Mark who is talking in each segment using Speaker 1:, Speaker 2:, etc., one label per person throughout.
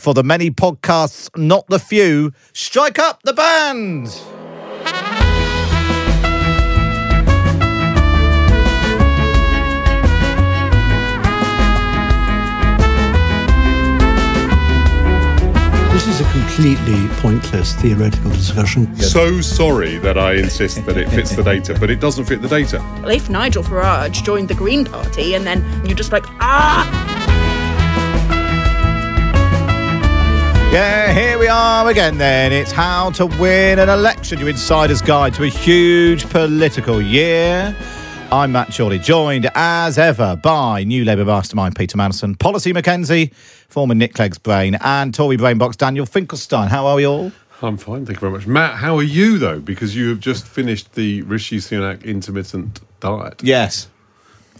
Speaker 1: For the many podcasts, not the few, strike up the band.
Speaker 2: This is a completely pointless theoretical discussion.
Speaker 3: So sorry that I insist that it fits the data, but it doesn't fit the data.
Speaker 4: Well, if Nigel Farage joined the Green Party and then you're just like, ah!
Speaker 1: Yeah, here we are again then. It's how to win an election, your insider's guide to a huge political year. I'm Matt Chorley, joined as ever by New Labour Mastermind Peter Mandelson, Polly Mackenzie, former Nick Clegg's brain, and Tory Brainbox Daniel Finkelstein. How are we all?
Speaker 3: I'm fine, thank you very much. Matt, how are you though? Because you have just finished the Rishi Sunak intermittent diet.
Speaker 1: Yes.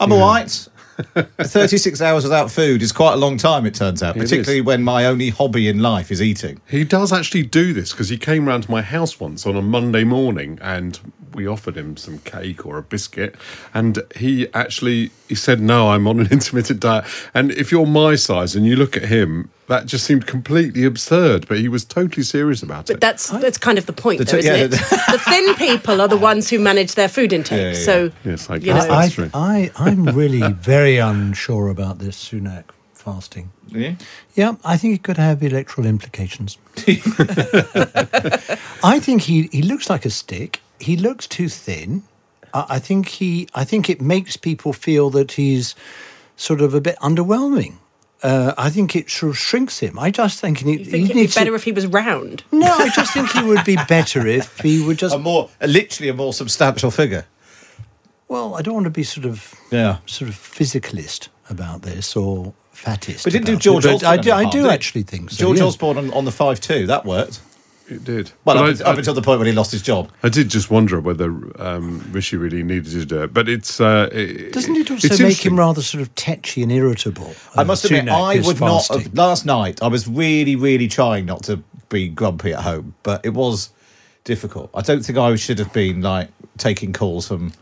Speaker 1: I'm all right. 36 hours without food is quite a long time, it turns out,
Speaker 3: It is.
Speaker 1: particularly when my only hobby in life is eating.
Speaker 3: He does actually do this because he came round to my house once on a Monday morning and we offered him some cake or a biscuit and he actually he said no I'm on an intermittent diet and if you're my size and you look at him that just seemed completely absurd but he was totally serious about it.
Speaker 4: But that's that's kind of the point,
Speaker 1: The
Speaker 4: though,
Speaker 1: t-
Speaker 4: isn't
Speaker 1: yeah,
Speaker 4: it?
Speaker 1: the-
Speaker 4: the thin people are the ones who manage their food intake.
Speaker 1: Yeah, yeah, yeah.
Speaker 4: So,
Speaker 3: Yes, I
Speaker 4: you
Speaker 3: guess
Speaker 4: know,
Speaker 2: I, I, I'm really very unsure about this Sunak fasting.
Speaker 1: Yeah.
Speaker 2: Yeah, I think it could have electoral implications. I think he, he looks like a stick. He looks too thin. I, I think he I think it makes people feel that he's sort of a bit underwhelming. Uh, I think it sort of shrinks him. I just think he,
Speaker 4: you think
Speaker 2: he
Speaker 4: it'd be
Speaker 2: needs
Speaker 4: better
Speaker 2: to,
Speaker 4: if he was round?
Speaker 2: No, I just think he would be better if he would just
Speaker 1: A more, literally a more substantial figure.
Speaker 2: Well, I don't want to be sort of
Speaker 1: Yeah.
Speaker 2: sort of physicalist about this or fattist.
Speaker 1: We didn't do George
Speaker 2: it,
Speaker 1: Osborne
Speaker 2: I do, I do
Speaker 1: did
Speaker 2: actually think so.
Speaker 1: George
Speaker 2: yeah.
Speaker 1: Osborne on, on the 5 2, that worked.
Speaker 3: it did.
Speaker 1: Well,
Speaker 3: But
Speaker 1: up,
Speaker 3: I-
Speaker 1: up until the point when he lost his job.
Speaker 3: I did just wonder whether um, Rishi really needed to do it, but it's uh, it,
Speaker 2: Doesn't it also
Speaker 3: it's
Speaker 2: make him rather sort of tetchy and irritable?
Speaker 1: I
Speaker 2: uh,
Speaker 1: must admit, I
Speaker 2: his
Speaker 1: would not.
Speaker 2: fasting?
Speaker 1: Have, last night, I was really, really trying not to be grumpy at home, but it was difficult. I don't think I should have been like taking calls from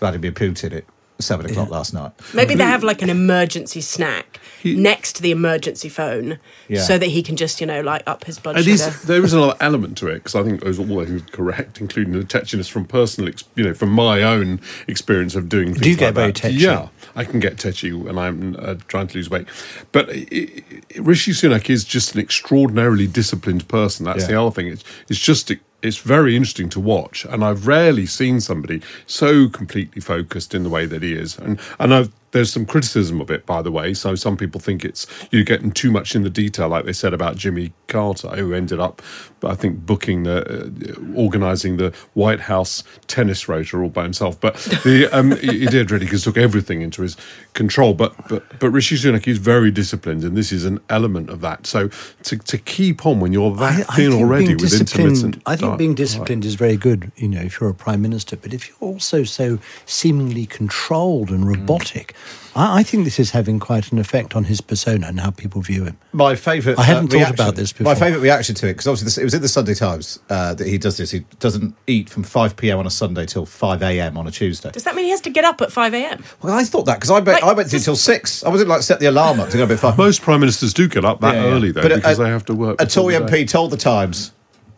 Speaker 1: Vladimir Putin at seven o'clock last night.
Speaker 4: Maybe they have like an emergency snack next to the emergency phone
Speaker 1: Yeah.
Speaker 4: so that he can just, you know, like up his blood
Speaker 3: It
Speaker 4: sugar.
Speaker 3: is, there is another element to it because I think those are all things correct, including the tetchiness from personal, ex- you know, from my own experience of doing. Things
Speaker 2: you get
Speaker 3: like
Speaker 2: very
Speaker 3: that.
Speaker 2: tetchy?
Speaker 3: Yeah, I can get tetchy when I'm uh, trying to lose weight. But i i Rishi Sunak is just an extraordinarily disciplined person. That's
Speaker 1: Yeah.
Speaker 3: the other thing. It's it's just. It's very interesting to watch, and I've rarely seen somebody so completely focused in the way that he is. And and I've, there's some criticism of it, by the way. So some people think it's you're getting too much in the detail, like they said about Jimmy Carter, who ended up, I think, booking the, uh, organising the White House tennis rotor all by himself. But the um, he, did really because took everything into his control. But but but Rishi Sunak is very disciplined, and this is an element of that. So to to keep on when you're that thin
Speaker 2: think
Speaker 3: already with intermittent,
Speaker 2: I think
Speaker 3: diet-
Speaker 2: being disciplined is very good, you know, if you're a prime minister. But if you're also so seemingly controlled and robotic, I, I think this is having quite an effect on his persona and how people view him.
Speaker 1: My favourite.
Speaker 2: I hadn't uh, thought
Speaker 1: reaction-
Speaker 2: about this
Speaker 1: My favourite reaction to it because obviously this, it was in the Sunday Times uh, that he does this. He doesn't eat from five p.m. on a Sunday till five a.m. on a Tuesday.
Speaker 4: Does that mean he has to get up at 5 a.m.?
Speaker 1: Well, I thought that because I, bet
Speaker 4: Like,
Speaker 1: I went to
Speaker 4: just-
Speaker 1: till six. I wasn't like set the alarm up to go a bit five.
Speaker 3: Most prime ministers do get up that
Speaker 1: Yeah, yeah.
Speaker 3: early though
Speaker 1: But uh,
Speaker 3: because
Speaker 1: a-
Speaker 3: they have to work.
Speaker 1: A
Speaker 3: before
Speaker 1: Tory. MP told the Times.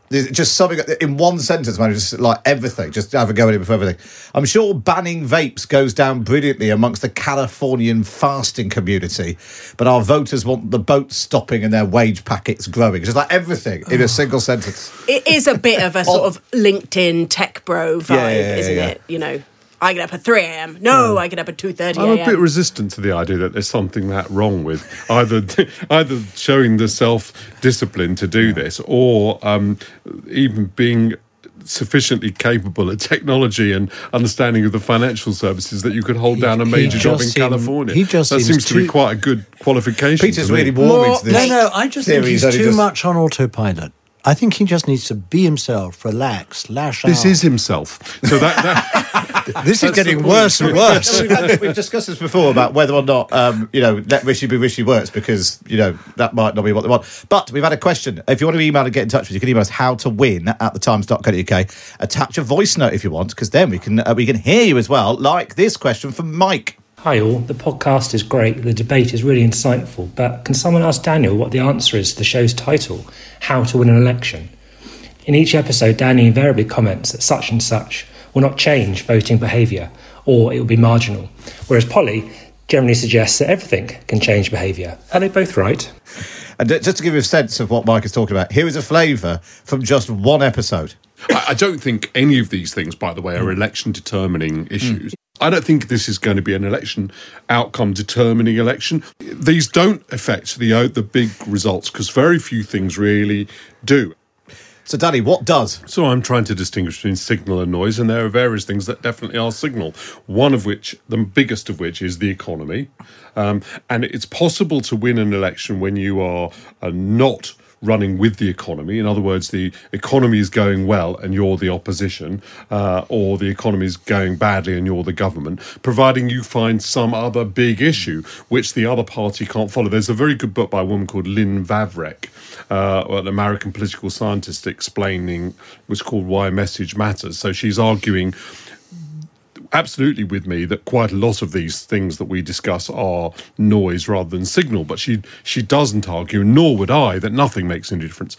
Speaker 1: There's Just something in one sentence, man. Just like everything, just have a go at it before everything. I'm sure banning vapes goes down brilliantly amongst the Californian fasting community, but our voters want the boats stopping and their wage packets growing. Just like everything in a single sentence.
Speaker 4: It is a bit of a oh. sort of LinkedIn tech bro vibe,
Speaker 1: Yeah, yeah, yeah,
Speaker 4: isn't it? You know, I get up at 3 a.m. No, I get up at 2.30
Speaker 3: I'm a bit resistant to the idea that there's something that wrong with either either showing the self discipline to do this or um, even being sufficiently capable at technology and understanding of the financial services that you could hold down a major job in
Speaker 2: just seem-
Speaker 3: California.
Speaker 2: he just
Speaker 3: that
Speaker 2: seems
Speaker 3: seems to be quite a good qualification.
Speaker 1: Peter's really warming
Speaker 4: More-
Speaker 1: to this.
Speaker 2: No, no, I just think he's too
Speaker 1: just-
Speaker 2: much on autopilot. I think he just needs to be himself, relax, lash
Speaker 3: This
Speaker 2: out.
Speaker 3: This is himself. So that, that
Speaker 2: this is getting worse and worse.
Speaker 1: we've, discussed this before about whether or not um, you know let Rishi be Rishi works because you know that might not be what they want. But we've had a question. If you want to email and get in touch with us, you can email us how to win at the times.co.uk. Attach a voice note if you want, because then we can uh, we can hear you as well. Like this question from Mike.
Speaker 5: Hi, all. The podcast is great. The debate is really insightful. But can someone ask Daniel what the answer is to the show's title, How to Win an Election? In each episode, Danny invariably comments that such and such will not change voting behaviour, or it will be marginal. Whereas Polly generally suggests that everything can change behaviour. Are they both right?
Speaker 1: And just to give you a sense of what Mike is talking about, here is a flavour from just one episode.
Speaker 3: I, I don't think any of these things, by the way, are election determining issues. I don't think this is going to be an election outcome determining election. These don't affect the uh, the big results because very few things really do.
Speaker 1: So, Danny, what does?
Speaker 3: So I'm trying to distinguish between signal and noise, and there are various things that definitely are signal. One of which, the biggest of which, is the economy. Um, and it's possible to win an election when you are uh, not running with the economy. In other words, the economy is going well and you're the opposition, uh, or the economy is going badly and you're the government, providing you find some other big issue which the other party can't follow. There's a very good book by a woman called Lynn Vavreck, uh, an American political scientist, explaining what's called Why Message Matters. So she's arguing absolutely with me that quite a lot of these things that we discuss are noise rather than signal, but she she doesn't argue, nor would I, that nothing makes any difference.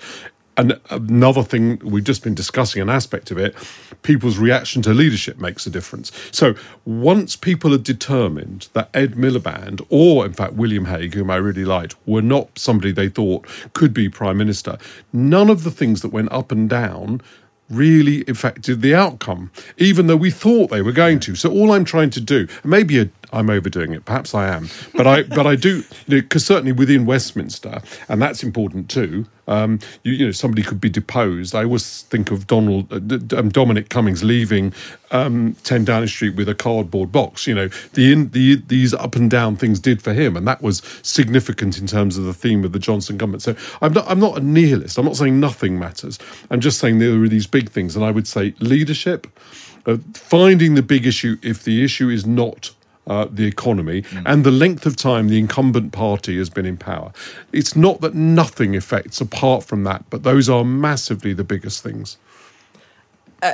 Speaker 3: And another thing we've just been discussing, an aspect of it, people's reaction to leadership makes a difference. So once people are determined that Ed Miliband, or in fact William Hague, whom I really liked, were not somebody they thought could be prime minister, none of the things that went up and down really affected the outcome, even though we thought they were going to. So all I'm trying to do, maybe I'm overdoing it, perhaps I am, but I but I do because certainly within Westminster, and that's important too. Um, you, you know, somebody could be deposed. I always think of Donald uh, um, Dominic Cummings leaving um, 10 Downing Street with a cardboard box. You know, the, in, the these up and down things did for him, and that was significant in terms of the theme of the Johnson government. So I'm not I'm not a nihilist. I'm not saying nothing matters. I'm just saying there are these big things, and I would say leadership, uh, finding the big issue if the issue is not uh, the economy and the length of time the incumbent party has been in power. It's not that nothing affects apart from that, but those are massively the biggest things.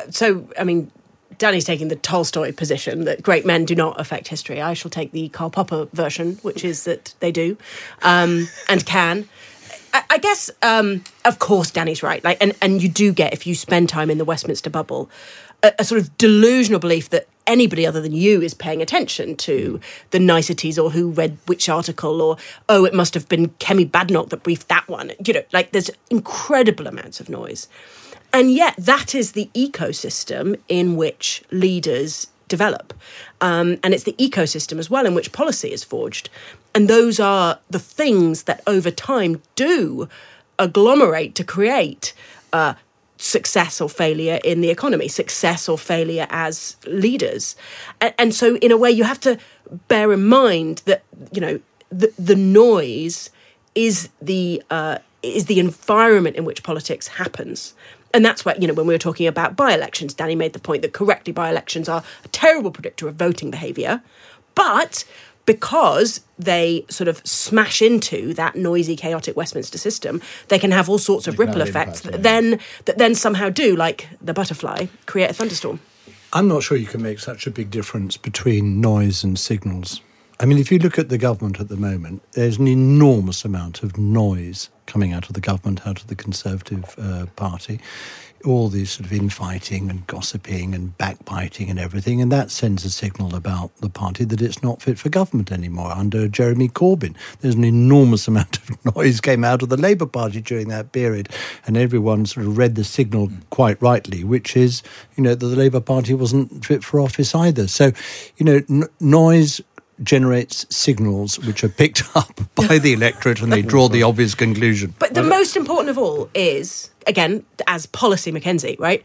Speaker 4: so I mean, Danny's taking the Tolstoy position that great men do not affect history. I shall take the Karl Popper version, which is that they do um, and can. I, I guess, um, of course, Danny's right. Like, and and you do get if you spend time in the Westminster bubble, a, a sort of delusional belief that anybody other than you is paying attention to the niceties or who read which article or oh it must have been Kemi Badenoch that briefed that one you know like there's incredible amounts of noise and yet, that is the ecosystem in which leaders develop. Um, and it's the ecosystem as well in which policy is forged. And those are the things that over time do agglomerate to create uh, success or failure in the economy, success or failure as leaders. And, and so, in a way, you have to bear in mind that, you know, the, the noise is the uh, is the environment in which politics happens. And that's why, you know, when we were talking about by elections, Danny made the point that correctly by elections are a terrible predictor of voting behaviour. But because they sort of smash into that noisy, chaotic Westminster system, they can have all sorts of ripple effects
Speaker 1: impact,
Speaker 4: that
Speaker 1: yeah.
Speaker 4: then that then somehow do, like the butterfly, create a thunderstorm.
Speaker 2: I'm not sure you can make such a big difference between noise and signals. I mean, if you look at the government at the moment, there's an enormous amount of noise coming out of the government, out of the Conservative uh, Party. All this sort of infighting and gossiping and backbiting and everything, and that sends a signal about the party that it's not fit for government anymore. Under Jeremy Corbyn, there's an enormous amount of noise came out of the Labour Party during that period, and everyone sort of read the signal quite rightly, which is, you know, that the Labour Party wasn't fit for office either. So, you know, n- noise generates signals which are picked up by the electorate and they draw the obvious conclusion.
Speaker 4: But the most important of all is, again, as Polly Mackenzie, right,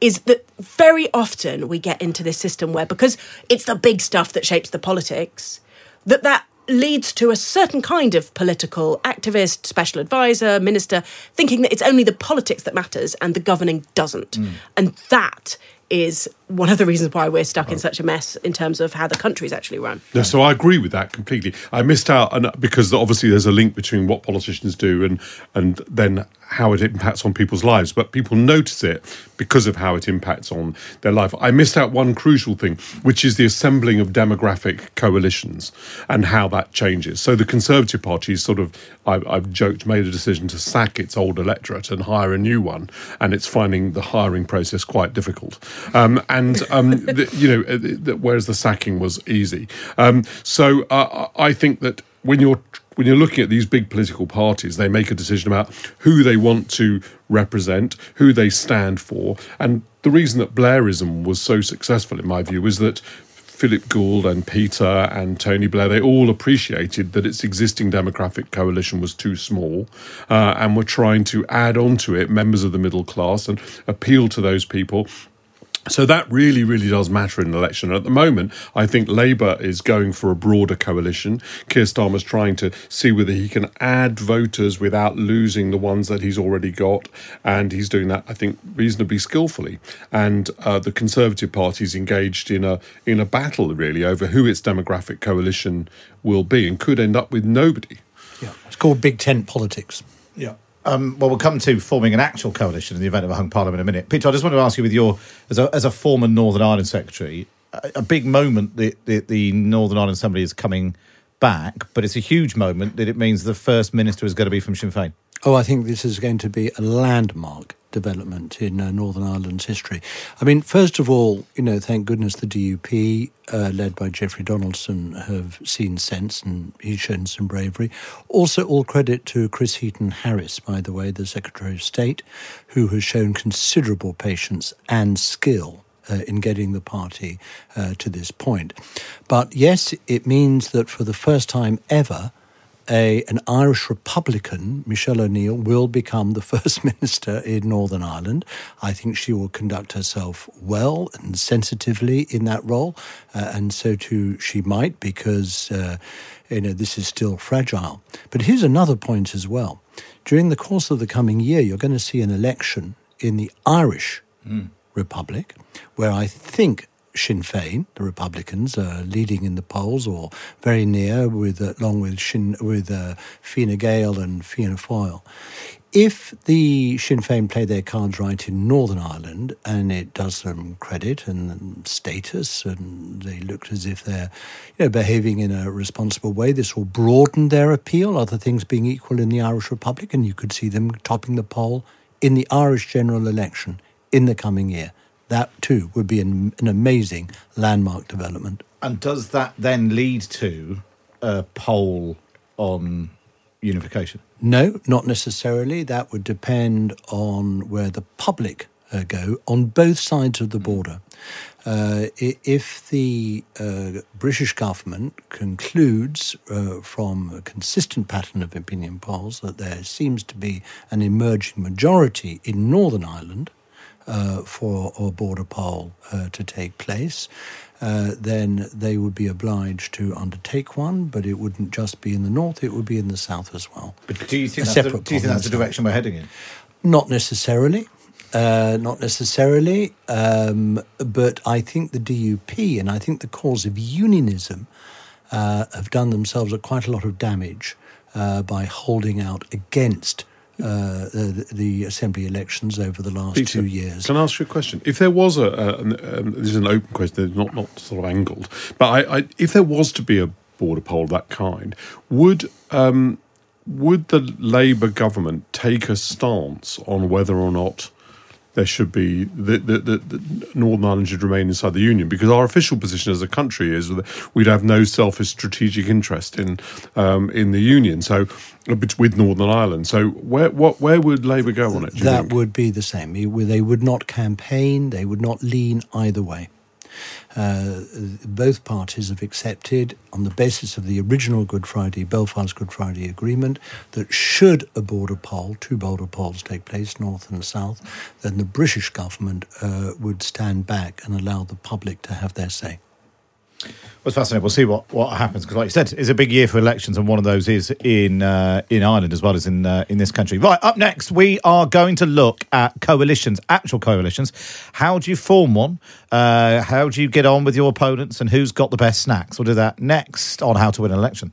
Speaker 4: is that very often we get into this system where because it's the big stuff that shapes the politics, that that leads to a certain kind of political activist, special advisor, minister, thinking that it's only the politics that matters and the governing doesn't. Mm. And that is one of the reasons why we're stuck in such a mess in terms of how the country's actually run.
Speaker 3: No, so I agree with that completely. I missed out and because obviously there's a link between what politicians do and and then how it impacts on people's lives, but people notice it because of how it impacts on their life. I missed out one crucial thing, which is the assembling of demographic coalitions and how that changes. So the Conservative Party sort of, I, I've joked, made a decision to sack its old electorate and hire a new one, and it's finding the hiring process quite difficult. Um, and um, the, you know, uh, the, whereas the sacking was easy. Um, so uh, I think that when you're when you're looking at these big political parties, they make a decision about who they want to represent, who they stand for. And the reason that Blairism was so successful, in my view, is that Philip Gould and Peter and Tony Blair, they all appreciated that its existing demographic coalition was too small uh, and were trying to add onto it members of the middle class and appeal to those people so that really, really does matter in an election. At the moment, I think Labour is going for a broader coalition. Keir Starmer's trying to see whether he can add voters without losing the ones that he's already got, and he's doing that, I think, reasonably skillfully. And uh, the Conservative Party is engaged in a in a battle really over who its demographic coalition will be, and could end up with nobody.
Speaker 2: Yeah, it's called big tent politics.
Speaker 1: Um, well, we'll come to forming an actual coalition in the event of a hung parliament in a minute. Peter, I just want to ask you, with your as a, as a former Northern Ireland secretary, a, a big moment the, the, the Northern Ireland Assembly is coming back, but it's a huge moment that it means the first minister is going to be from Sinn Féin.
Speaker 2: Oh, I think this is going to be a landmark development in uh, Northern Ireland's history. I mean, first of all, you know, thank goodness the DUP, uh, led by Jeffrey Donaldson, have seen sense and he's shown some bravery. Also, all credit to Chris Heaton Harris, by the way, the Secretary of State, who has shown considerable patience and skill uh, in getting the party uh, to this point. But yes, it means that for the first time ever, a, an Irish Republican, Michelle O'Neill, will become the first minister in Northern Ireland. I think she will conduct herself well and sensitively in that role, uh, and so too she might, because uh, you know this is still fragile. But here's another point as well: during the course of the coming year, you're going to see an election in the Irish mm. Republic, where I think Sinn Féin, the Republicans, are leading in the polls or very near, with uh, along with Sinn, with uh, Fine Gael and Fianna Fáil. If the Sinn Féin play their cards right in Northern Ireland, and it does them credit and status, and they look as if they're you know, behaving in a responsible way, this will broaden their appeal, other things being equal in the Irish Republic, and you could see them topping the poll in the Irish general election in the coming year that too would be an, an amazing landmark development.
Speaker 1: And does that then lead to a poll on unification?
Speaker 2: No, not necessarily. That would depend on where the public uh, go on both sides of the border. Uh, if the uh, British government concludes uh, from a consistent pattern of opinion polls that there seems to be an emerging majority in Northern Ireland uh, for a border poll uh, to take place, uh, then they would be obliged to undertake one, but it wouldn't just be in the north, it would be in the south as well.
Speaker 1: But do you think, that's the, do you think that's the direction we're heading in?
Speaker 2: Not necessarily. Uh, not necessarily, um, but I think the DUP and I think the cause of unionism uh, have done themselves quite a lot of damage uh, by holding out against uh, the, the, assembly elections over the last Peter, two years.
Speaker 3: Can I ask you a question? If there was a, a um, this is an open question, not not sort of angled, but I, I, if there was to be a border poll of that kind, would um, would the Labour government take a stance on whether or not there should be that the, the, the, Northern Ireland should remain inside the Union because our official position as a country is that we'd have no selfish strategic interest in um, in the Union. So with Northern Ireland. So where what where would Labour go on it?
Speaker 2: That
Speaker 3: think?
Speaker 2: would be the same. They would not campaign. They would not lean either way. Uh, both parties have accepted, on the basis of the original Good Friday, Belfast Good Friday Agreement, that should a border poll, two border polls take place, north and south, then the British government uh, would stand back and allow the public to have their say.
Speaker 1: Well, it's fascinating. We'll see what, what happens because, like you said, it's a big year for elections, and one of those is in uh, in Ireland as well as in uh, in this country. Right up next, we are going to look at coalitions, actual coalitions. How do you form one? Uh, how do you get on with your opponents, and who's got the best snacks? We'll do that next on how to win an election.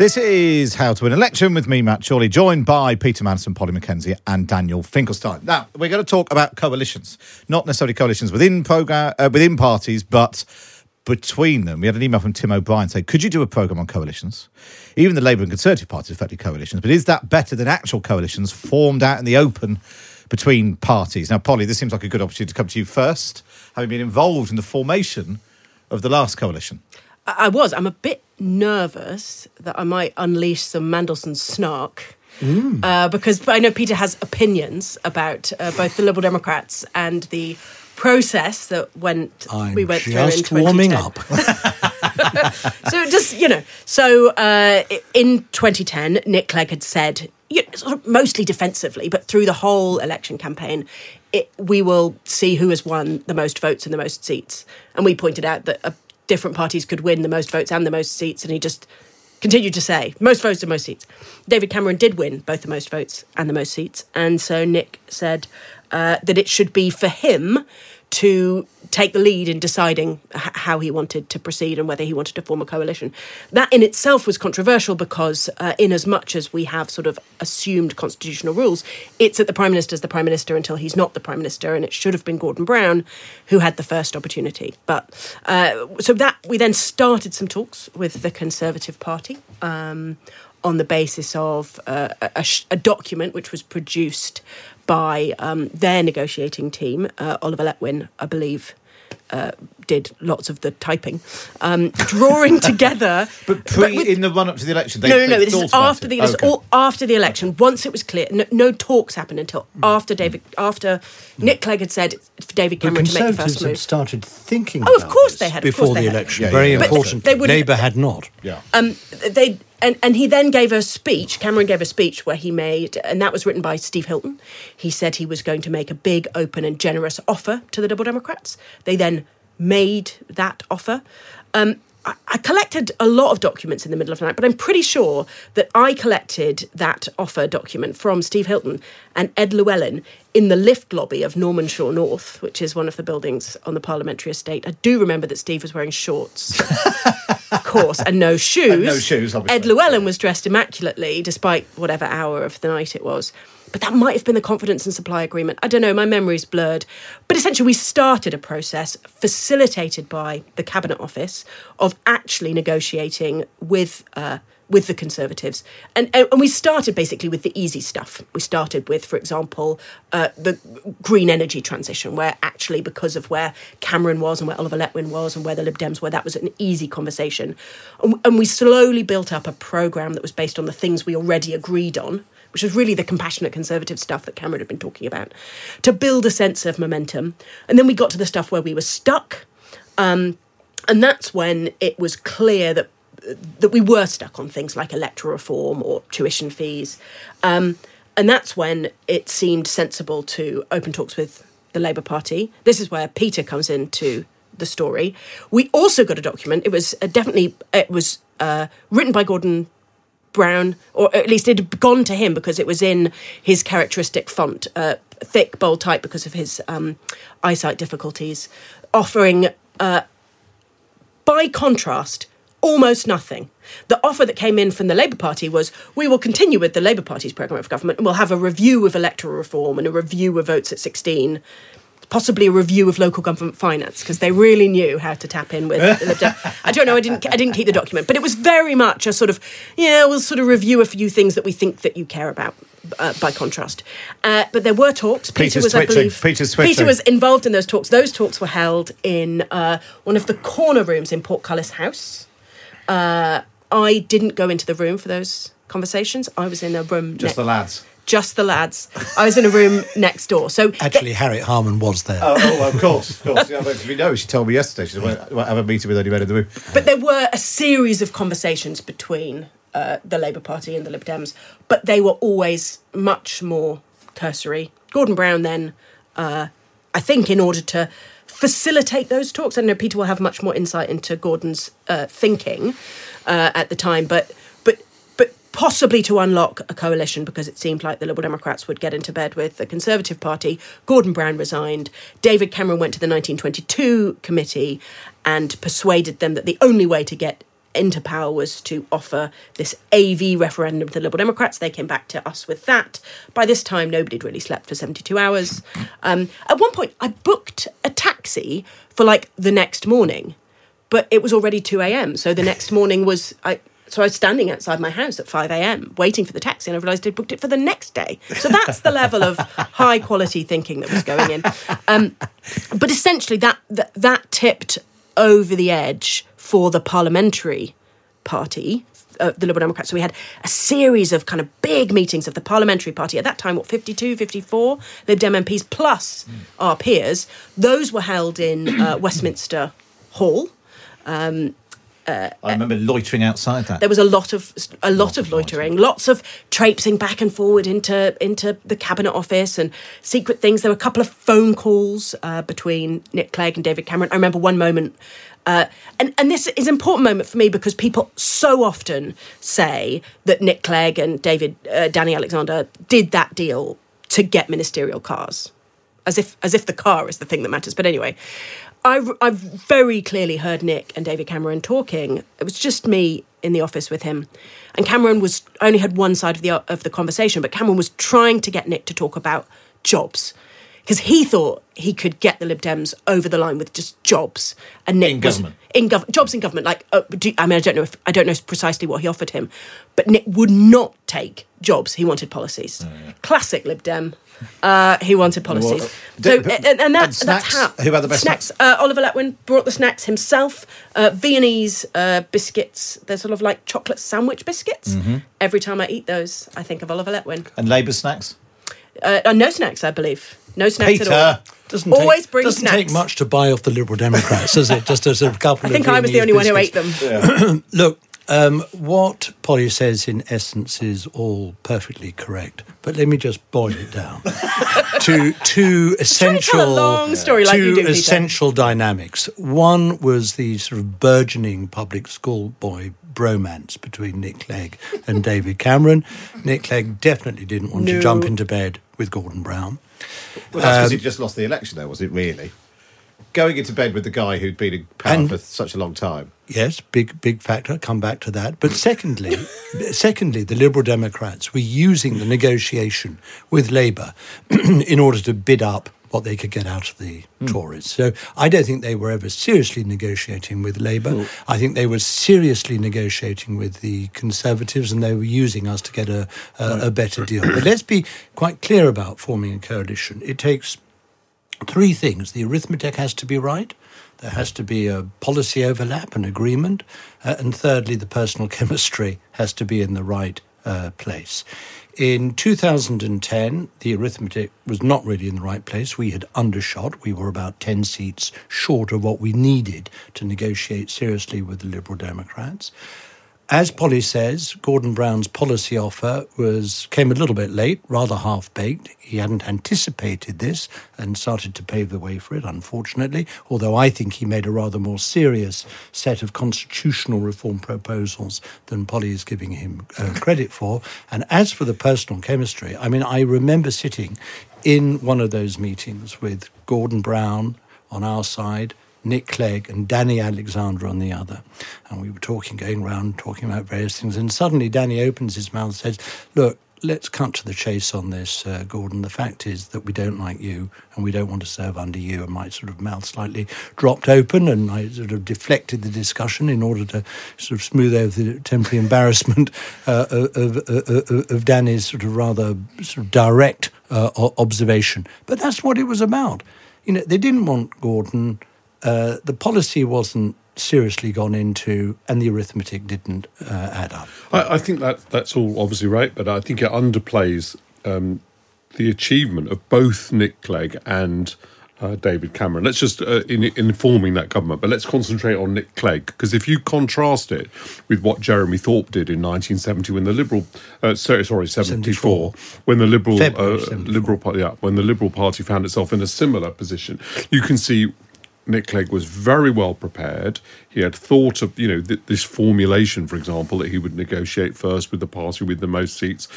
Speaker 1: This is How to Win Election with me, Matt Chorley, joined by Peter Mandelson, Polly Mackenzie, and Daniel Finkelstein. Now, we're going to talk about coalitions, not necessarily coalitions within program, uh, within parties, but between them. We had an email from Tim O'Brien saying, Could you do a programme on coalitions? Even the Labour and Conservative parties affected coalitions, but is that better than actual coalitions formed out in the open between parties? Now, Polly, this seems like a good opportunity to come to you first, having been involved in the formation of the last coalition.
Speaker 4: I was. I'm a bit nervous that I might unleash some Mandelson snark. Uh, because I know Peter has opinions about uh, both the Liberal Democrats and the process that went
Speaker 2: I'm
Speaker 4: we went through in
Speaker 2: just warming up.
Speaker 4: so just you know, so uh, in 2010, Nick Clegg had said, you know, sort of mostly defensively, but through the whole election campaign, it, we will see who has won the most votes and the most seats. And we pointed out that uh, different parties could win the most votes and the most seats, and he just continued to say most votes and most seats. David Cameron did win both the most votes and the most seats, and so Nick said uh, that it should be for him to take the lead in deciding h- how he wanted to proceed and whether he wanted to form a coalition. That in itself was controversial because, uh, in as much as we have sort of assumed constitutional rules, it's that the prime minister is the prime minister until he's not the prime minister, and it should have been Gordon Brown who had the first opportunity. But uh, so that we then started some talks with the Conservative Party. Um, on the basis of uh, a, a, a document which was produced by um, their negotiating team. Uh, Oliver Letwin, I believe, uh, did lots of the typing, um, drawing together.
Speaker 1: But pre,
Speaker 4: with-
Speaker 1: in the run up to the election, they,
Speaker 4: no, no, no.
Speaker 1: they
Speaker 4: This is after the this
Speaker 1: Okay.
Speaker 4: all after the election. Once it was clear, no, no talks happened until after David, after Nick Clegg had said for David Cameron to make the first
Speaker 2: had
Speaker 4: move.
Speaker 2: started thinking
Speaker 4: Oh, of course
Speaker 2: this
Speaker 4: they had, of
Speaker 2: before
Speaker 4: they
Speaker 2: the
Speaker 4: had.
Speaker 2: election.
Speaker 1: Yeah,
Speaker 2: Very
Speaker 1: yeah, yeah.
Speaker 4: But they-
Speaker 2: important.
Speaker 4: they wouldn't-
Speaker 2: Labour had not.
Speaker 1: Yeah.
Speaker 4: um, they and, and he then gave a speech. Cameron gave a speech where he made, and that was written by Steve Hilton. He said he was going to make a big, open, and generous offer to the Liberal Democrats. They then made that offer. Um, I, I collected a lot of documents in the middle of the night, but I'm pretty sure that I collected that offer document from Steve Hilton and Ed Llewellyn in the lift lobby of Norman Shaw North, which is one of the buildings on the parliamentary estate. I do remember that Steve was wearing shorts of course, and no shoes.
Speaker 1: And no shoes, obviously.
Speaker 4: Ed Llewellyn was dressed immaculately, despite whatever hour of the night it was. But that might have been the confidence and supply agreement. I don't know, my memory's blurred. But essentially, we started a process facilitated by the Cabinet Office of actually negotiating with. Uh, with the Conservatives. And, and we started basically with the easy stuff. We started with, for example, uh, the green energy transition, where actually, because of where Cameron was and where Oliver Letwin was and where the Lib Dems were, that was an easy conversation. And, and we slowly built up a programme that was based on the things we already agreed on. Which was really the compassionate conservative stuff that Cameron had been talking about, to build a sense of momentum. And then we got to the stuff where we were stuck, and that's when it was clear that that we were stuck on things like electoral reform or tuition fees, um, and that's when it seemed sensible to open talks with the Labour Party. This is where Peter comes into the story. We also got a document. It was uh, definitely it was uh, written by Gordon Brown, or at least it had gone to him because it was in his characteristic font, uh, thick, bold type because of his um, eyesight difficulties, offering, uh, by contrast, almost nothing. The offer that came in from the Labour Party was we will continue with the Labour Party's programme of government and we'll have a review of electoral reform and a review of votes at 16 possibly a review of local government finance because they really knew how to tap in with. I don't know. I didn't. I didn't keep the document, but it was very much a sort of yeah. We'll sort of review a few things that we think that you care about. Uh, by contrast, uh, but there were talks. Peter
Speaker 1: Peter's
Speaker 4: was, I
Speaker 1: twitching.
Speaker 4: believe,
Speaker 1: Peter's
Speaker 4: Peter was involved in those talks. Those talks were held in uh, one of the corner rooms in Portcullis House. Uh, I didn't go into the room for those conversations. I was in a room.
Speaker 1: Just the lads.
Speaker 4: Just the lads. I was in a room next door. So
Speaker 2: Actually, Harriet Harman was there.
Speaker 1: Oh, oh, of course, of course. Yeah, we know. She told me yesterday. She said, "Well, I won't have a meeting with any men in the room."
Speaker 4: But there were a series of conversations between uh, the Labour Party and the Lib Dems, but they were always much more cursory. Gordon Brown then, uh, I think, in order to facilitate those talks, I know Peter will have much more insight into Gordon's uh, thinking uh, at the time, but but but possibly to unlock a coalition because it seemed like the Liberal Democrats would get into bed with the Conservative Party. Gordon Brown resigned. David Cameron went to the 1922 committee and persuaded them that the only way to get into power was to offer this AV referendum to the Liberal Democrats. They came back to us with that. By this time, nobody had really slept for 72 hours. Um, at one point, I booked a taxi for like the next morning, but it was already 2 a.m. So the next morning was. I, so I was standing outside my house at 5 a.m. waiting for the taxi, and I realised I'd booked it for the next day. So that's the level of high quality thinking that was going in. Um, but essentially, that, that that tipped over the edge for the parliamentary party. Uh, the Liberal Democrats. So we had a series of kind of big meetings of the parliamentary party. At that time, what, 52, 54 Lib Dem MPs plus our peers. Those were held in uh, Westminster Hall.
Speaker 1: I remember loitering outside that.
Speaker 4: There was a lot of a lot, of loitering, lots of traipsing back and forward into into the cabinet office and secret things. There were a couple of phone calls uh, between Nick Clegg and David Cameron. I remember one moment, uh, and and this is an important moment for me because people so often say that Nick Clegg and David uh, Danny Alexander did that deal to get ministerial cars, as if as if the car is the thing that matters. But anyway. I, I very clearly heard Nick and David Cameron talking. It was just me in the office with him, and Cameron was only had one side of the of the conversation, but Cameron was trying to get Nick to talk about jobs because he thought he could get the Lib Dems over the line with just jobs and Nick
Speaker 1: In
Speaker 4: was-
Speaker 1: government.
Speaker 4: in gov- jobs in government. Like, uh, do, I mean, I don't know if I don't know precisely what he offered him, but Nick would not take jobs. He wanted policies. Classic Lib Dem. Uh, he wanted policies.
Speaker 1: Well,
Speaker 4: so,
Speaker 1: d-
Speaker 4: and, and
Speaker 1: and
Speaker 4: that's how.
Speaker 1: Who had the best
Speaker 4: snacks? Uh, Oliver Letwin brought the snacks himself. Uh, Viennese uh, biscuits. They're sort of like chocolate sandwich biscuits.
Speaker 1: Mm-hmm.
Speaker 4: Every time I eat those, I think of Oliver Letwin.
Speaker 1: and Labour snacks.
Speaker 4: Uh, uh, no snacks, I believe. No snacks at all.
Speaker 1: Peter.
Speaker 2: Doesn't
Speaker 4: Always
Speaker 2: take,
Speaker 4: bring
Speaker 2: doesn't
Speaker 4: snacks.
Speaker 2: take much to buy off the Liberal Democrats, does it? Just as a couple of.
Speaker 4: I
Speaker 2: of
Speaker 4: think I was the
Speaker 2: Viennese
Speaker 4: only one who ate
Speaker 2: biscuits.
Speaker 4: them.
Speaker 2: Look, um, what Polly says in essence is all perfectly correct, but let me just boil it down to two essential,
Speaker 4: tell a long story like
Speaker 2: two
Speaker 4: you do, Peter.
Speaker 2: essential dynamics. One was the sort of burgeoning public school boy bromance between Nick Clegg and David Cameron. Nick Clegg definitely didn't want to jump into bed with Gordon Brown.
Speaker 1: Well, that's
Speaker 2: Um,
Speaker 1: because he just lost the election, though, was it really? Going into bed with the guy who'd been in power
Speaker 2: And-
Speaker 1: for such a long time.
Speaker 2: Yes, big big factor. Come back to that. But secondly, secondly, the Liberal Democrats were using the negotiation with Labour in order to bid up what they could get out of the Tories. So I don't think they were ever seriously negotiating with Labour. I think they were seriously negotiating with the Conservatives, and they were using us to get a a, a better deal. But let's be quite clear about forming a coalition. It takes three things. The arithmetic has to be right. There has to be a policy overlap, an agreement. Uh, and thirdly, the personal chemistry has to be in the right uh, place. In 2010, the arithmetic was not really in the right place. We had undershot. We were about 10 seats short of what we needed to negotiate seriously with the Liberal Democrats. As Polly says, Gordon Brown's policy offer was came a little bit late, rather half baked. He hadn't anticipated this and started to pave the way for it, unfortunately. Although I think he made a rather more serious set of constitutional reform proposals than Polly is giving him uh, credit for. And as for the personal chemistry, I mean, I remember sitting in one of those meetings with Gordon Brown on our side, Nick Clegg and Danny Alexander on the other. And we were talking, going around, talking about various things. And suddenly Danny opens his mouth and says, Look, let's cut to the chase on this, uh, Gordon. The fact is that we don't like you and we don't want to serve under you. And my sort of mouth slightly dropped open and I sort of deflected the discussion in order to sort of smooth over the temporary embarrassment uh, of, of, of, Danny's sort of rather sort of direct uh, observation. But that's what it was about. You know, they didn't want Gordon uh, the policy wasn't seriously gone into, and the arithmetic didn't uh, add up.
Speaker 3: I, I, think that that's all obviously right, but I think it underplays um, the achievement of both Nick Clegg and uh, David Cameron. Let's just uh, in, informing that government, but let's concentrate on Nick Clegg because if you contrast it with what Jeremy Thorpe did in 1970 when the Liberal, uh, sorry, sorry, 74, 74. when the Liberal uh, Liberal Party, yeah, when the Liberal Party found itself in a similar position, you can see Nick Clegg was very well prepared. He had thought of, you know, th- this formulation, for example, that he would negotiate first with the party with the most seats.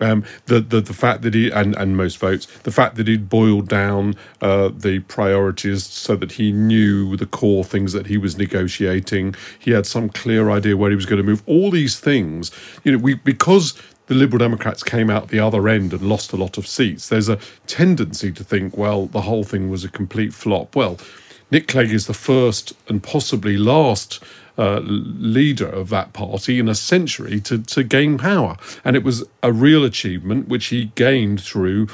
Speaker 3: Um, the, the the fact that he and, and most votes, the fact that he'd boiled down uh, the priorities so that he knew the core things that he was negotiating. He had some clear idea where he was going to move. All these things, you know, we because the Liberal Democrats came out the other end and lost a lot of seats. There's a tendency to think, well, the whole thing was a complete flop. Well Nick Clegg is the first and possibly last uh, leader of that party in a century to, to gain power. And it was a real achievement which he gained through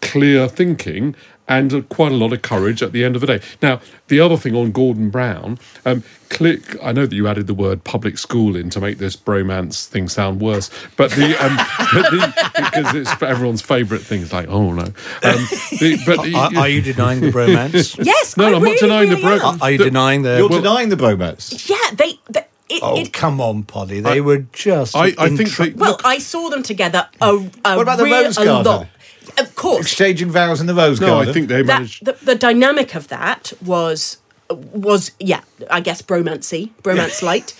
Speaker 3: clear thinking and uh, quite a lot of courage at the end of the day. Now, the other thing on Gordon Brown, um, click. I know that you added the word public school in to make this bromance thing sound worse, but the, um, but the because it's everyone's favourite thing. It's like, oh no. Um,
Speaker 2: the, but the, are, are, you denying the bromance?
Speaker 4: yes.
Speaker 3: No,
Speaker 4: I
Speaker 3: am
Speaker 4: really,
Speaker 3: not denying
Speaker 4: really
Speaker 3: the bromance.
Speaker 2: Are you denying the?
Speaker 1: You're well, denying the bromance.
Speaker 4: Yeah, they. they it,
Speaker 2: oh
Speaker 4: it,
Speaker 2: come on, Polly! They I, were just.
Speaker 3: I, I think. They,
Speaker 4: well, look, I saw them together. A, a
Speaker 1: what about the
Speaker 4: real,
Speaker 1: rose garden?
Speaker 4: Lot of course,
Speaker 1: exchanging vows in the rose
Speaker 3: no,
Speaker 1: garden.
Speaker 3: I think they managed.
Speaker 4: That, the, the dynamic of that was was yeah, I guess bromancy, bromance light.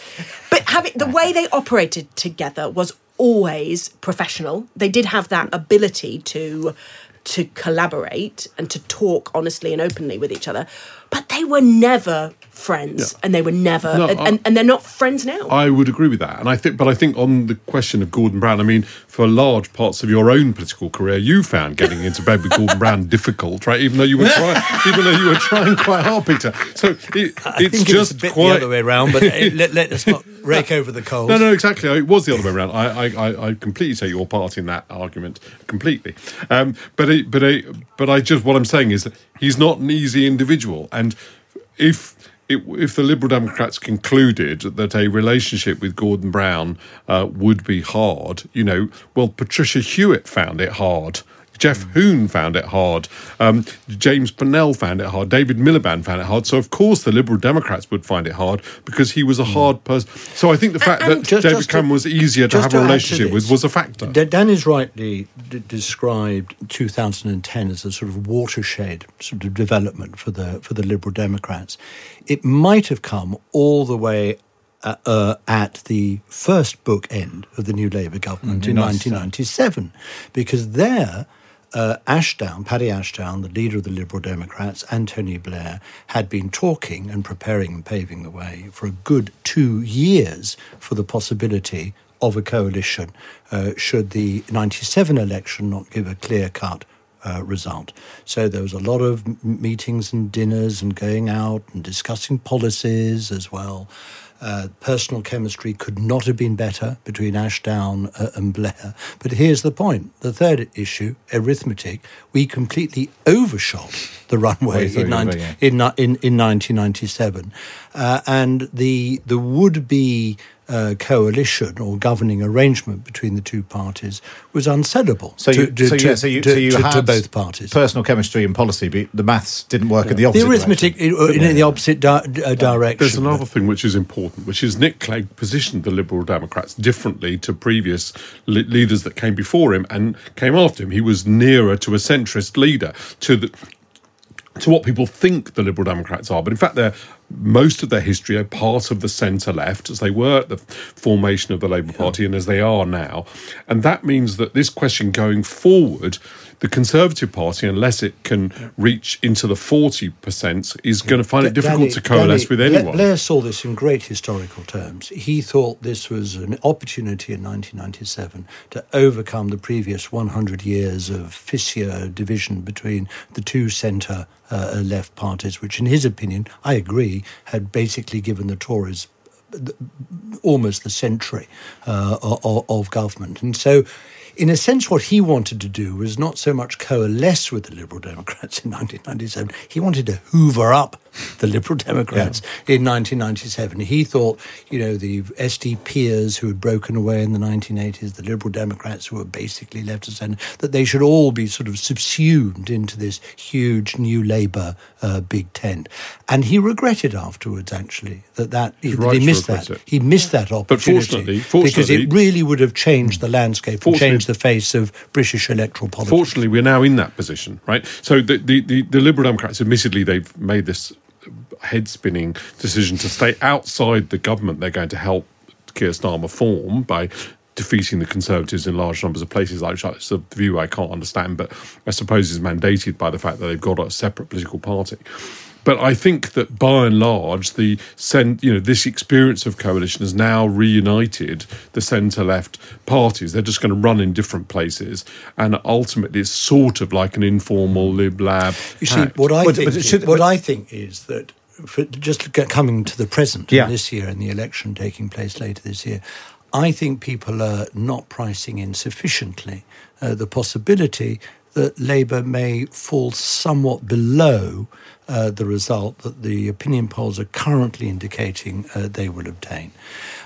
Speaker 4: But having the way they operated together was always professional. They did have that ability to to collaborate and to talk honestly and openly with each other, but they were never friends yeah. and they were never no, and, I, and, they're not friends now.
Speaker 3: I would agree with that and i think but i think on the question of gordon brown i mean for large parts of your own political career you found getting into bed with gordon brown difficult right? Even though you were trying even though you were trying quite hard peter. So it, it's just
Speaker 2: it's
Speaker 3: quite
Speaker 2: the other way around but let, let, us not rake over the coals.
Speaker 3: No no exactly. It was the other way around. I i, I completely take your part in that argument completely. Um, but it, but I, but i just what i'm saying is that he's not an easy individual and if it, if the Liberal Democrats concluded that a relationship with Gordon Brown uh, would be hard, you know, well, Patricia Hewitt found it hard. Geoff Hoon found it hard. Um, James Purnell found it hard. David Miliband found it hard. So, of course, the Liberal Democrats would find it hard because he was a hard person. So, I think the fact and, and that just, David just Cameron was easier to have a relationship with was a factor.
Speaker 2: Dan is rightly d- described 2010 as a sort of watershed sort of development for the for the Liberal Democrats. It might have come all the way uh, uh, at the first book end of the new Labour government mm, in 1997, because there uh, Ashdown, Paddy Ashdown, the leader of the Liberal Democrats, and Tony Blair had been talking and preparing and paving the way for a good two years for the possibility of a coalition uh, should the 97 election not give a clear cut uh, result. So there was a lot of meetings and dinners and going out and discussing policies as well. Uh, personal chemistry could not have been better between Ashdown uh, and Blair. But here's the point the third issue, arithmetic, we completely overshot the runway in, 90, yeah. in, in, in, 1997. Uh, and the, the would be uh, coalition or governing arrangement between the two parties was unsellable
Speaker 1: so you,
Speaker 2: to,
Speaker 1: so,
Speaker 2: to,
Speaker 1: yeah, so you, to, so you
Speaker 2: to,
Speaker 1: had
Speaker 2: to both parties.
Speaker 1: Personal chemistry and policy, but the maths didn't work yeah. in the opposite
Speaker 2: The arithmetic
Speaker 1: direction.
Speaker 2: in, in the opposite di- uh, direction.
Speaker 3: There's another thing which is important important, which is Nick Clegg positioned the Liberal Democrats differently to previous le- leaders that came before him and came after him. He was nearer to a centrist leader, to the to what people think the Liberal Democrats are, but in fact, they're most of their history are part of the centre left, as they were at the formation of the Labour Party and as they are now. And that means that this question going forward, the Conservative Party, unless it can reach into the 40%, is going to find it difficult
Speaker 2: Danny-
Speaker 3: to coalesce
Speaker 2: Danny,
Speaker 3: with anyone.
Speaker 2: Blair saw this in great historical terms. He thought this was an opportunity in 1997 to overcome the previous 100 years of fissure division between the two centre uh, left parties, which, in his opinion, I agree, had basically given the Tories almost the century uh, of, of government. And so, in a sense, what he wanted to do was not so much coalesce with the Liberal Democrats in 1997, he wanted to hoover up the Liberal Democrats in 1997. He thought, you know, the SDPers who had broken away in the 1980s, the Liberal Democrats who were basically left of centre, that they should all be sort of subsumed into this huge new Labour uh, big tent. And he regretted afterwards, actually, that, that, that
Speaker 3: right
Speaker 2: he missed that.
Speaker 3: it.
Speaker 2: He missed that opportunity.
Speaker 3: fortunately-
Speaker 2: because it really would have changed the landscape and changed the face of British electoral politics.
Speaker 3: Fortunately, we're now in that position, right? So the, the, the, the Liberal Democrats, admittedly, they've made this head spinning decision to stay outside the government they're going to help Keir Starmer form by defeating the Conservatives in large numbers of places. Like it's a view I can't understand, but I suppose is mandated by the fact that they've got a separate political party. But I think that by and large, the cent, you know, this experience of coalition has now reunited the centre-left parties. They're just going to run in different places, and ultimately, it's sort of like an informal lib lab.
Speaker 2: You see,
Speaker 3: pact.
Speaker 2: what I
Speaker 1: But-
Speaker 2: think,
Speaker 1: but should-
Speaker 2: what
Speaker 1: but-
Speaker 2: I think is that for just coming to the present
Speaker 1: Yeah.
Speaker 2: this year and the election taking place later this year, I think people are not pricing in sufficiently uh, the possibility that Labour may fall somewhat below uh, the result that the opinion polls are currently indicating uh, they will obtain.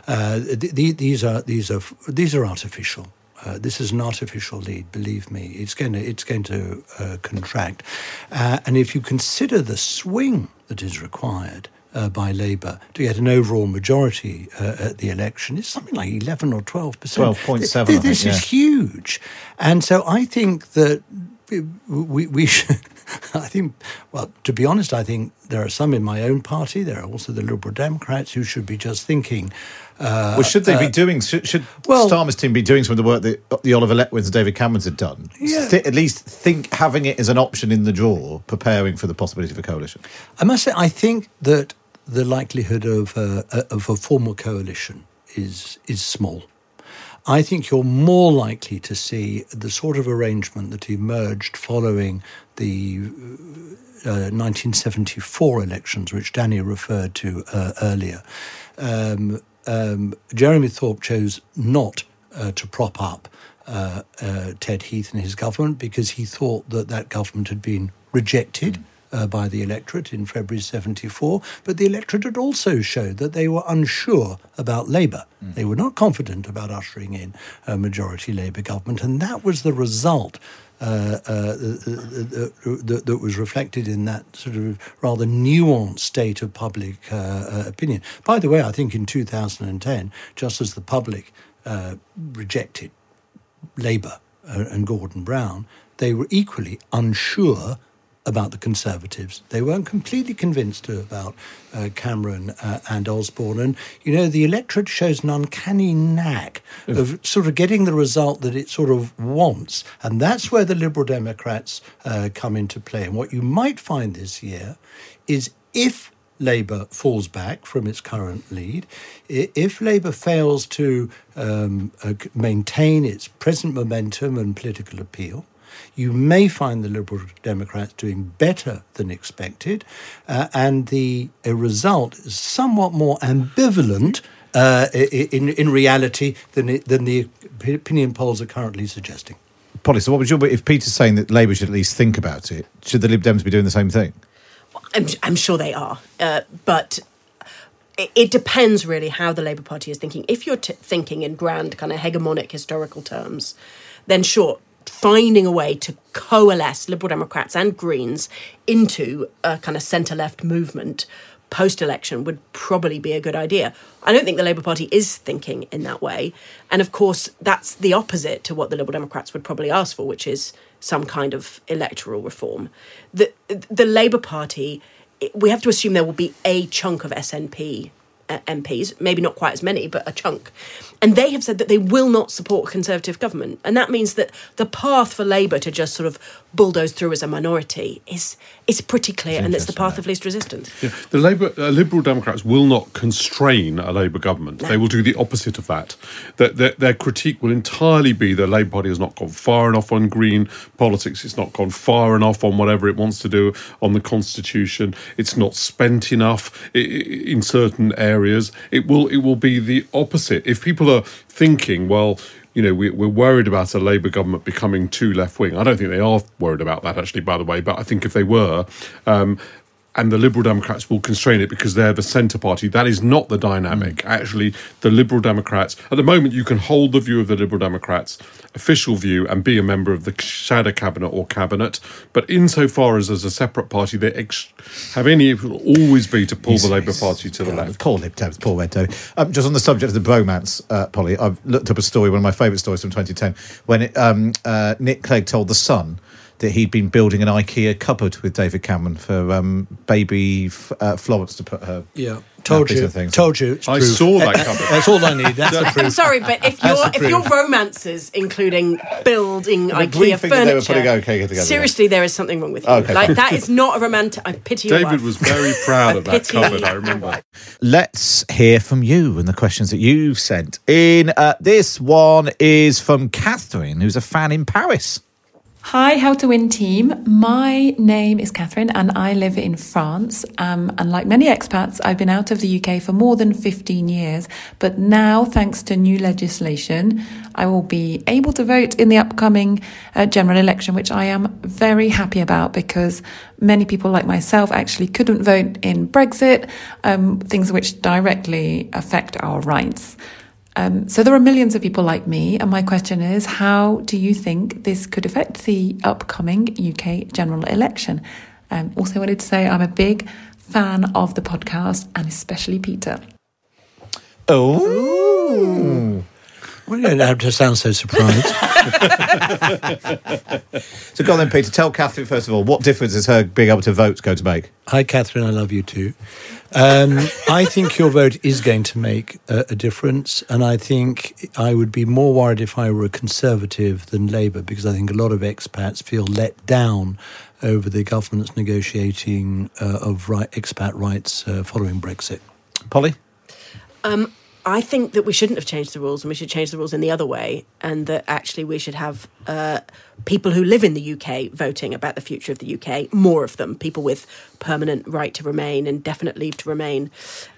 Speaker 2: Uh, th- th- these are these are these are artificial. Uh, this is an artificial lead. Believe me, it's going to it's going to uh, contract. Uh, and if you consider the swing that is required uh, by Labour to get an overall majority uh, at the election, it's something like eleven or twelve percent.
Speaker 1: 12.7, I
Speaker 2: Th- This
Speaker 1: think,
Speaker 2: is huge, and so I think that we we should. I think, well, to be honest, I think there are some in my own party. There are also the Liberal Democrats who should be just thinking. Uh,
Speaker 1: Well, should they be doing? Should, should
Speaker 2: well-
Speaker 1: Starmer's team be doing some of the work that the Oliver Letwins and David Camerons had done?
Speaker 2: Yeah.
Speaker 1: Th- at least think having it as an option in the drawer, preparing for the possibility of a coalition.
Speaker 2: I must say, I think that the likelihood of uh, of a formal coalition is is small. I think you're more likely to see the sort of arrangement that emerged following the uh, 1974 elections, which Danny referred to uh, earlier. Um, um, Jeremy Thorpe chose not uh, to prop up uh, uh, Ted Heath and his government because he thought that that government had been rejected. Uh, by the electorate in February 74, but the electorate had also showed that they were unsure about Labour. They were not confident about ushering in a majority Labour government, and that was the result uh, uh, that, that was reflected in that sort of rather nuanced state of public uh, uh, opinion. By the way, I think in 2010, just as the public uh, rejected Labour uh, and Gordon Brown, they were equally unsure about the Conservatives. They weren't completely convinced about uh, Cameron uh, and Osborne. And, you know, the electorate shows an uncanny knack of sort of getting the result that it sort of wants. And that's where the Liberal Democrats uh, come into play. And what you might find this year is if Labour falls back from its current lead, if Labour fails to um, uh, maintain its present momentum and political appeal, you may find the Liberal Democrats doing better than expected, uh, and the result is somewhat more ambivalent uh, i- i- in, in reality than, it, than the opinion polls are currently suggesting.
Speaker 1: Polly, so what would your if Peter's saying that Labour should at least think about it? Should the Lib Dems be doing the same thing?
Speaker 4: I'm, I'm sure they are, uh, but it, it depends really how the Labour Party is thinking. If you're t- thinking in grand kind of hegemonic historical terms, then sure, finding a way to coalesce Liberal Democrats and Greens into a kind of centre left movement post election would probably be a good idea. I don't think the Labour Party is thinking in that way. And of course, that's the opposite to what the Liberal Democrats would probably ask for, which is some kind of electoral reform. The, the Labour Party, we have to assume there will be a chunk of SNP MPs, maybe not quite as many, but a chunk. And they have said that they will not support a Conservative government. And that means that the path for Labour to just sort of bulldoze through as a minority is is pretty clear, and it's the path of least resistance.
Speaker 3: Yeah. The Labour, uh, Liberal Democrats will not constrain a Labour government. They will do the opposite of that. That their, their critique will entirely be the Labour Party has not gone far enough on green politics. It's not gone far enough on whatever it wants to do on the constitution. It's not spent enough in certain areas. It will it will be the opposite. If people are thinking, well. You know, we, we're worried about a Labour government becoming too left wing. I don't think they are worried about that, actually, by the way. But I think if they were, um, and the Liberal Democrats will constrain it because they're the centre party. That is not the dynamic. Actually, the Liberal Democrats, at the moment, you can hold the view of the Liberal Democrats, official view, and be a member of the shadow cabinet or cabinet. But insofar as as a separate party, they ex- have any, it will always be to pull the Labour Party to the left.
Speaker 1: Poor Lib Dems, poor Red. Um, just on the subject of the bromance, uh, Polly, I've looked up a story, one of my favourite stories from 2010, when it, um, uh, Nick Clegg told The Sun that he'd been building an IKEA cupboard with David Cameron for um, baby F- uh, Florence to put her.
Speaker 2: Yeah, told you.
Speaker 1: and things.
Speaker 2: Told you.
Speaker 3: I
Speaker 2: proof.
Speaker 3: saw that cupboard.
Speaker 2: That's all I need. That's the
Speaker 4: I'm
Speaker 2: proof.
Speaker 4: sorry, but if your if your romances, including building
Speaker 1: But we
Speaker 4: IKEA furniture,
Speaker 1: they were putting okay together.
Speaker 4: seriously, there is something wrong with you.
Speaker 1: Okay.
Speaker 4: Like that is not a romantic. I pity your
Speaker 3: David
Speaker 4: wife.
Speaker 3: was very proud of that cupboard, I remember.
Speaker 1: Let's hear from you and the questions that you've sent in. Uh, this one is from Catherine, who's a fan in Paris.
Speaker 6: Hi, How to Win team. My name is Catherine and I live in France. Um, and like many expats, I've been out of the UK for more than 15 years. But now, thanks to new legislation, I will be able to vote in the upcoming uh, general election, which I am very happy about because many people like myself actually couldn't vote in Brexit, um, things which directly affect our rights. Um, so there are millions of people like me, and my question is, how do you think this could affect the upcoming UK general election? Um, also, wanted to say I'm a big fan of the podcast, and especially Peter.
Speaker 1: Oh.
Speaker 2: Well, you don't have to sound so surprised.
Speaker 1: So go on then, Peter. Tell Catherine, first of all, what difference is her being able to vote going to make?
Speaker 2: Hi, Catherine. I love you too. Um, I think your vote is going to make a, a difference, and I think I would be more worried if I were a Conservative than Labour, because I think a lot of expats feel let down over the government's negotiating uh, of right, expat rights uh, following Brexit.
Speaker 1: Polly?
Speaker 4: I think that we shouldn't have changed the rules and we should change the rules in the other way, and that actually we should have uh, people who live in the UK voting about the future of the UK, more of them, people with permanent right to remain and definite leave to remain,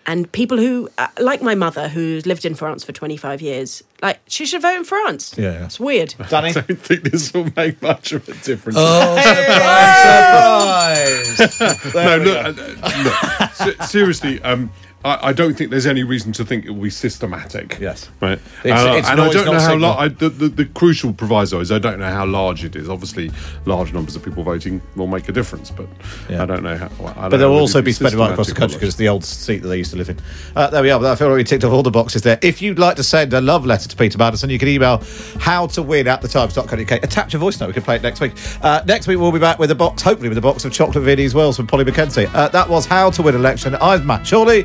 Speaker 4: and people who, uh, like my mother, who's lived in France for 25 years, like she should vote in France.
Speaker 1: Yeah, yeah.
Speaker 4: It's weird.
Speaker 1: Danny?
Speaker 3: I don't think this will make much of a difference.
Speaker 2: Oh, surprise!
Speaker 3: no, look, uh, look seriously, um, I, I don't think there's any reason to think it will be systematic.
Speaker 1: Yes.
Speaker 3: Right.
Speaker 1: It's-
Speaker 3: Uh,
Speaker 1: it's
Speaker 3: and I don't know how large. The, the, the crucial proviso is I don't know how large it is. Obviously, large numbers of people voting will make a difference, but
Speaker 1: Yeah.
Speaker 3: I don't know how. well, I don't
Speaker 1: But they'll also be spread right across the country because it's the old seat that they used to live in. Uh, there we are. But I feel like we ticked off all the boxes there. If you'd like to send a love letter to Peter Mandelson, you can email how to win at the times.co.uk. Attach a voice note. We can play it next week. Uh, next week, we'll be back with a box, hopefully, with a box of chocolate Viennese Whirls from Polly Mackenzie. Uh, that was How to Win Election. I'm Matt Chorley